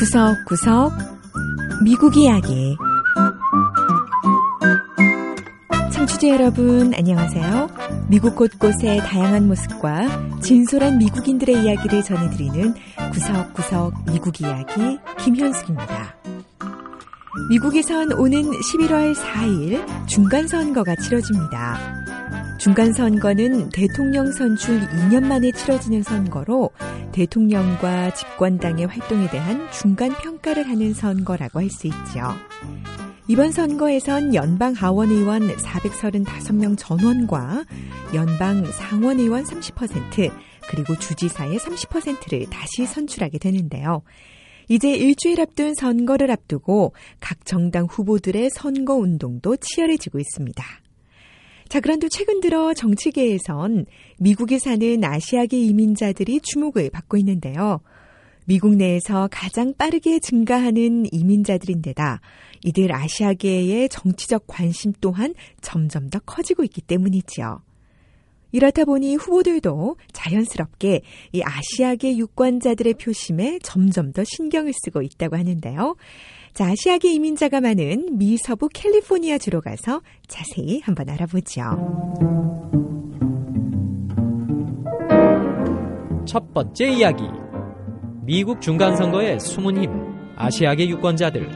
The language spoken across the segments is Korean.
구석구석 미국 이야기 청취자 여러분 안녕하세요. 미국 곳곳의 다양한 모습과 진솔한 미국인들의 이야기를 전해드리는 구석구석 미국 이야기 김현숙입니다. 미국에선 오는 11월 4일 중간선거가 치러집니다. 중간선거는 대통령 선출 2년 만에 치러지는 선거로 대통령과 집권당의 활동에 대한 중간 평가를 하는 선거라고 할 수 있죠. 이번 선거에선 연방 하원의원 435명 전원과 연방 상원의원 30% 그리고 주지사의 30%를 다시 선출하게 되는데요. 이제 일주일 앞둔 선거를 앞두고 각 정당 후보들의 선거 운동도 치열해지고 있습니다. 자, 그런데 최근 들어 정치계에선 미국에 사는 아시아계 이민자들이 주목을 받고 있는데요. 미국 내에서 가장 빠르게 증가하는 이민자들인데다 이들 아시아계의 정치적 관심 또한 점점 더 커지고 있기 때문이지요. 이렇다 보니 후보들도 자연스럽게 이 아시아계 유권자들의 표심에 점점 더 신경을 쓰고 있다고 하는데요. 자, 아시아계 이민자가 많은 미 서부 캘리포니아 주로 가서 자세히 한번 알아보죠. 첫 번째 이야기. 미국 중간선거의 숨은 힘, 아시아계 유권자들.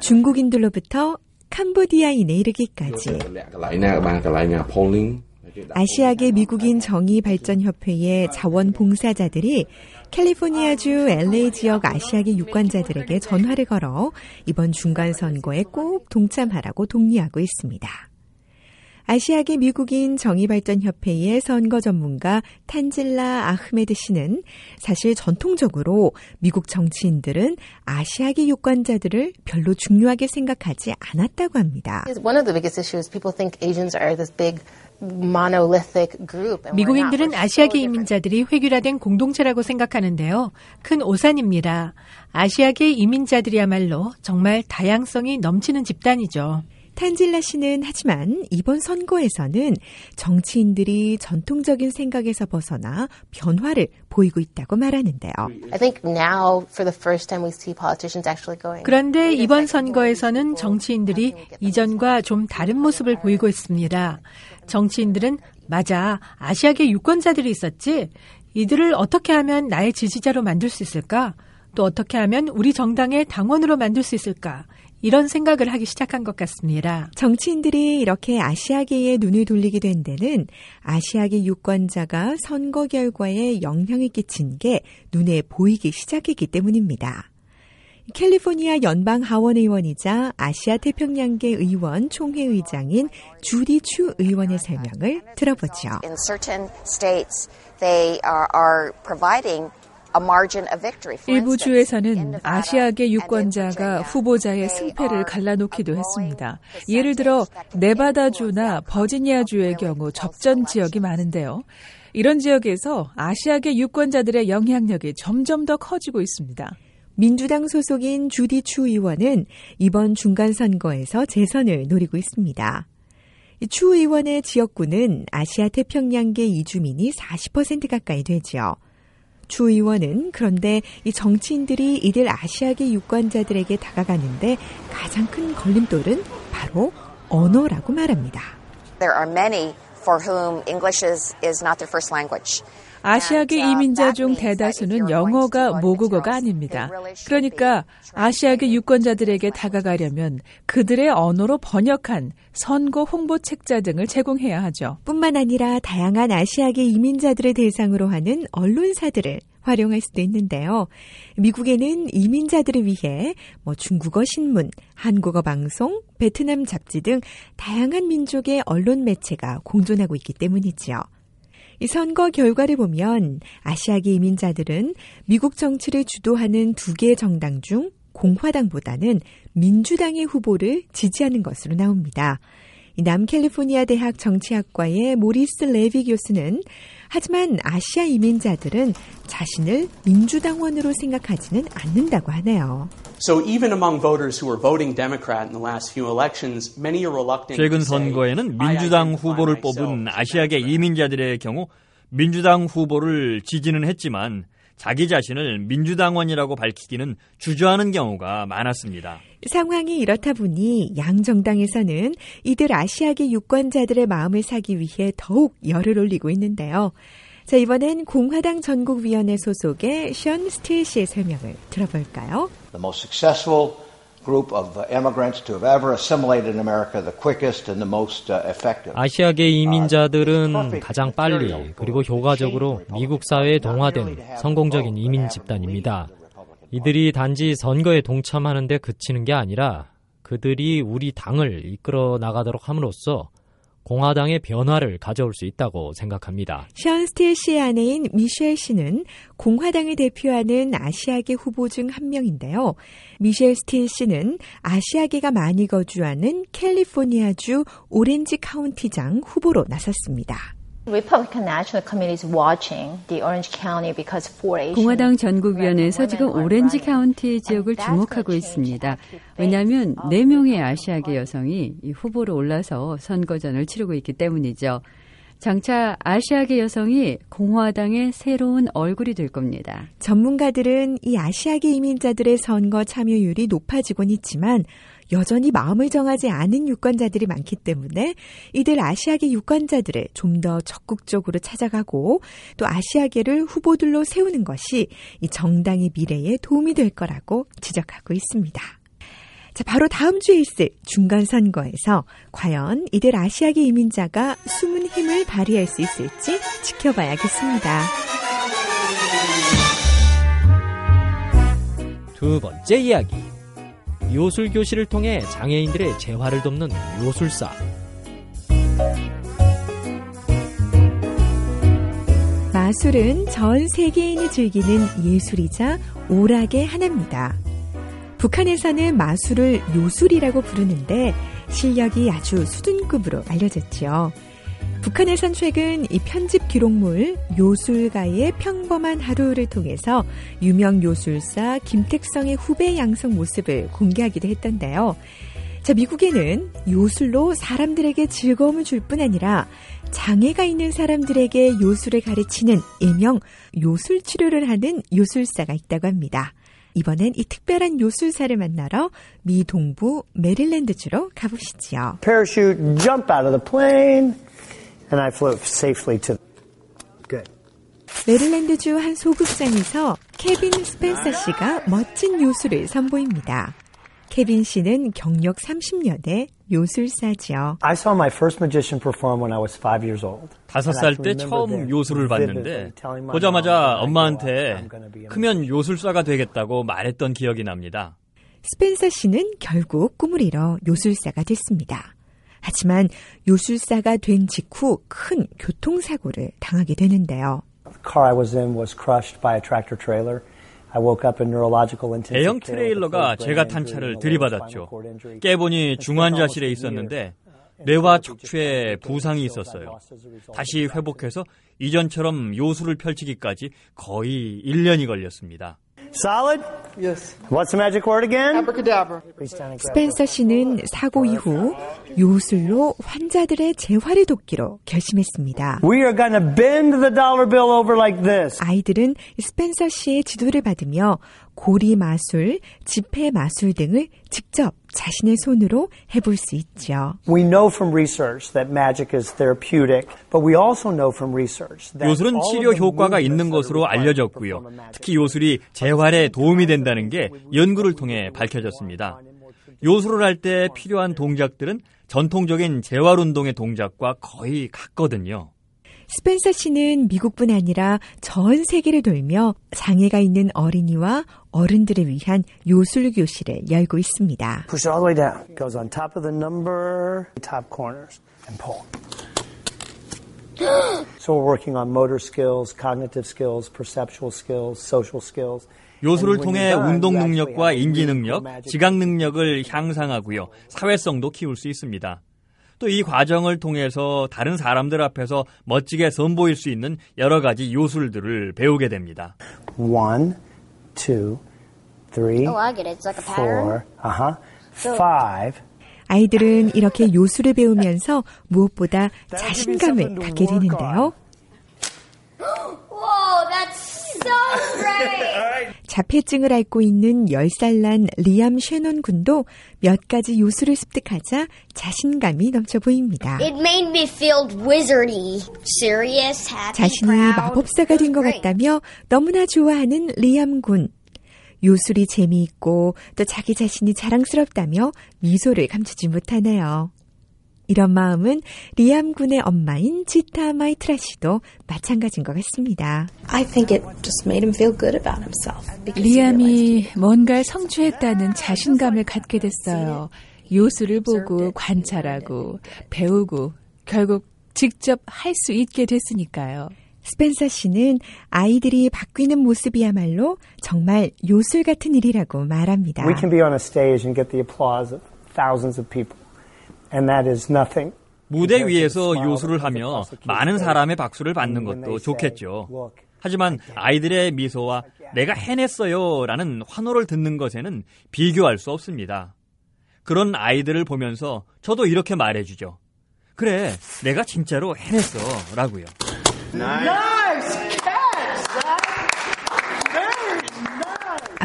중국인들로부터 캄보디아인에 이르기까지 아시아계 미국인 정의발전협회의 자원봉사자들이 캘리포니아주 LA 지역 아시아계 유권자들에게 전화를 걸어 이번 중간선거에 꼭 동참하라고 독려하고 있습니다. 아시아계 미국인 정의발전협회의 선거 전문가 탄질라 아흐메드 씨는 사실 전통적으로 미국 정치인들은 아시아계 유권자들을 별로 중요하게 생각하지 않았다고 합니다. 미국인들은 아시아계 이민자들이 획일화된 공동체라고 생각하는데요. 큰 오산입니다. 아시아계 이민자들이야말로 정말 다양성이 넘치는 집단이죠. 탄질라 씨는 하지만 이번 선거에서는 정치인들이 전통적인 생각에서 벗어나 변화를 보이고 있다고 말하는데요. 그런데 이번 선거에서는 정치인들이 이전과 좀 다른 모습을 보이고 있습니다. 정치인들은 맞아 아시아계 유권자들이 있었지 이들을 어떻게 하면 나의 지지자로 만들 수 있을까? 또 어떻게 하면 우리 정당의 당원으로 만들 수 있을까? 이런 생각을 하기 시작한 것 같습니다. 정치인들이 이렇게 아시아계의 눈을 돌리게 된 데는 아시아계 유권자가 선거 결과에 영향을 끼친 게 눈에 보이기 시작했기 때문입니다. 캘리포니아 연방 하원 의원이자 아시아 태평양계 의원 총회 의장인 주디 추 의원의 설명을 들어보죠. 일부 주에서는 아시아계 유권자가 후보자의 승패를 갈라놓기도 했습니다. 예를 들어 네바다주나 버지니아주의 경우 접전 지역이 많은데요. 이런 지역에서 아시아계 유권자들의 영향력이 점점 더 커지고 있습니다. 민주당 소속인 주디 추 의원은 이번 중간선거에서 재선을 노리고 있습니다. 추 의원의 지역구는 아시아 태평양계 이주민이 40% 가까이 되지요. 주 의원은 그런데 이 정치인들이 이들 아시아계 유권자들에게 다가가는데 가장 큰 걸림돌은 바로 언어라고 말합니다. There are many for whom English is, is not their first language. 아시아계 이민자 중 대다수는 영어가 모국어가 아닙니다. 그러니까 아시아계 유권자들에게 다가가려면 그들의 언어로 번역한 선거 홍보 책자 등을 제공해야 하죠. 뿐만 아니라 다양한 아시아계 이민자들을 대상으로 하는 언론사들을 활용할 수도 있는데요. 미국에는 이민자들을 위해 뭐 중국어 신문, 한국어 방송, 베트남 잡지 등 다양한 민족의 언론 매체가 공존하고 있기 때문이지요. 이 선거 결과를 보면 아시아계 이민자들은 미국 정치를 주도하는 두 개의 정당 중 공화당보다는 민주당의 후보를 지지하는 것으로 나옵니다. 남캘리포니아 대학 정치학과의 모리스 레비 교수는 하지만 아시아 이민자들은 자신을 민주당원으로 생각하지는 않는다고 하네요. 최근 선거에는 민주당 후보를 뽑은 아시아계 이민자들의 경우 민주당 후보를 지지는 했지만 자기 자신을 민주당원이라고 밝히기는 주저하는 경우가 많았습니다. 상황이 이렇다 보니 양 정당에서는 이들 아시아계 유권자들의 마음을 사기 위해 더욱 열을 올리고 있는데요. 자, 이번엔 공화당 전국위원회 소속의 션 스틸 씨의 설명을 들어볼까요? The most successful 아시아계 이민자들은 가장 빨리 그리고 효과적으로 미국 사회에 동화된 성공적인 이민 집단입니다. 이들이 단지 선거에 동참하는 데 그치는 게 아니라 그들이 우리 당을 이끌어 나가도록 함으로써 공화당의 변화를 가져올 수 있다고 생각합니다. 션 스틸 씨의 아내인 미셸 씨는 공화당을 대표하는 아시아계 후보 중 한 명인데요. 미셸 스틸 씨는 아시아계가 많이 거주하는 캘리포니아주 오렌지 카운티장 후보로 나섰습니다. 공화당 전국위원회에서 지금 오렌지 카운티 지역을 주목하고 있습니다. 왜냐하면 4명의 아시아계 여성이 후보로 올라서 선거전을 치르고 있기 때문이죠. 장차 아시아계 여성이 공화당의 새로운 얼굴이 될 겁니다. 전문가들은 이 아시아계 이민자들의 선거 참여율이 높아지곤 있지만 여전히 마음을 정하지 않은 유권자들이 많기 때문에 이들 아시아계 유권자들을 좀 더 적극적으로 찾아가고 또 아시아계를 후보들로 세우는 것이 이 정당의 미래에 도움이 될 거라고 지적하고 있습니다. 자, 바로 다음 주에 있을 중간선거에서 과연 이들 아시아계 이민자가 숨은 힘을 발휘할 수 있을지 지켜봐야겠습니다. 두 번째 이야기. 요술 교실을 통해 장애인들의 재활을 돕는 요술사. 마술은 전 세계인이 즐기는 예술이자 오락의 하나입니다. 북한에서는 마술을 요술이라고 부르는데 실력이 아주 수준급으로 알려졌죠. 북한에선 최근 이 편집 기록물 요술가의 평범한 하루를 통해서 유명 요술사 김택성의 후배 양성 모습을 공개하기도 했던데요. 자, 미국에는 요술로 사람들에게 즐거움을 줄 뿐 아니라 장애가 있는 사람들에게 요술을 가르치는 일명 요술 치료를 하는 요술사가 있다고 합니다. 이번엔 이 특별한 요술사를 만나러 미 동부 메릴랜드주로 가보시죠. Parachute jump out of the plane. and I flew safely to. Good. 메릴랜드주 한 소극장에서 케빈 스펜서 씨가 멋진 요술을 선보입니다. 케빈 씨는 경력 30년의 요술사죠. I saw my first magician perform when I was 5 years old. 다섯 살 때 처음 요술을 봤는데 보자마자 엄마한테 크면 요술사가 되겠다고 말했던 기억이 납니다. 스펜서 씨는 결국 꿈을 이뤄 요술사가 됐습니다. 하지만 요술사가 된 직후 큰 교통사고를 당하게 되는데요. 대형 트레일러가 제가 탄 차를 들이받았죠. 깨보니 중환자실에 있었는데 뇌와 척추에 부상이 있었어요. 다시 회복해서 이전처럼 요술을 펼치기까지 거의 1년이 걸렸습니다. Solid? Yes. What's the magic word again? Abracadabra. 스펜서 씨는 사고 이후 요술로 환자들의 재활을 돕기로 결심했습니다. We are going to bend the dollar bill over like this. 아이들은 스펜서 씨의 지도를 받으며 고리 마술, 지폐 마술 등을 직접 자신의 손으로 해볼 수 있죠. We know from research that magic is therapeutic, but we also know from research that 요술은 치료 효과가 있는 것으로 알려졌고요. 특히 요술이 재활에 도움이 된다는 게 연구를 통해 밝혀졌습니다. 요술을 할 때 필요한 동작들은 전통적인 재활 운동의 동작과 거의 같거든요. 스펜서 씨는 미국뿐 아니라 전 세계를 돌며 장애가 있는 어린이와 어른들을 위한 요술 교실을 열고 있습니다. Push all the way down. Goes on top of the number, top corners, and pull. So we're working on motor skills, cognitive skills, perceptual skills, social skills. 요술을 통해 운동 능력과 인지 능력, 지각 능력을 향상하고요. 사회성도 키울 수 있습니다. 또 이 과정을 통해서 다른 사람들 앞에서 멋지게 선보일 수 있는 여러 가지 요술들을 배우게 됩니다. One, two, three, oh, I get it. It's like a pattern. Four, uh-huh, five. 아이들은 이렇게 요술을 배우면서 무엇보다 자신감을 갖게 되는데요. 자폐증을 앓고 있는 10살 난 리암 쉐논 군도 몇 가지 요술을 습득하자 자신감이 넘쳐 보입니다. 자신이 마법사가 된 것 같다며 너무나 좋아하는 리암 군. 요술이 재미있고 또 자기 자신이 자랑스럽다며 미소를 감추지 못하네요. 이런 마음은 리암 군의 엄마인 지타 마이트라 씨도 마찬가지인 것 같습니다. 리암이 뭔가 성취했다는 자신감을 갖게 됐어요. 요술을 보고 관찰하고 배우고 결국 직접 할 수 있게 됐으니까요. 스펜서 씨는 아이들이 바뀌는 모습이야말로 정말 요술 같은 일이라고 말합니다. We can be on a stage and get the applause of thousands of people. 무대 위에서 요술을 하며 많은 사람의 박수를 받는 것도 좋겠죠. 하지만 아이들의 미소와 내가 해냈어요 라는 환호를 듣는 것에는 비교할 수 없습니다. 그런 아이들을 보면서 저도 이렇게 말해주죠. 그래, 내가 진짜로 해냈어 라고요.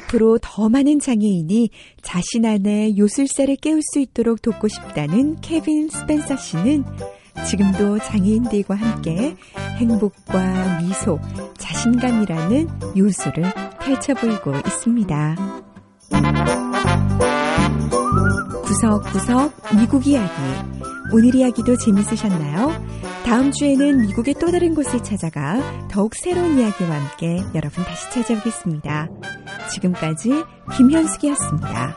앞으로 더 많은 장애인이 자신 안에 요술사를 깨울 수 있도록 돕고 싶다는 케빈 스펜서 씨는 지금도 장애인들과 함께 행복과 미소, 자신감이라는 요술을 펼쳐 보이고 있습니다. 구석구석 미국 이야기. 오늘 이야기도 재밌으셨나요? 다음 주에는 미국의 또 다른 곳을 찾아가 더욱 새로운 이야기와 함께 여러분 다시 찾아오겠습니다. 지금까지 김현숙이었습니다.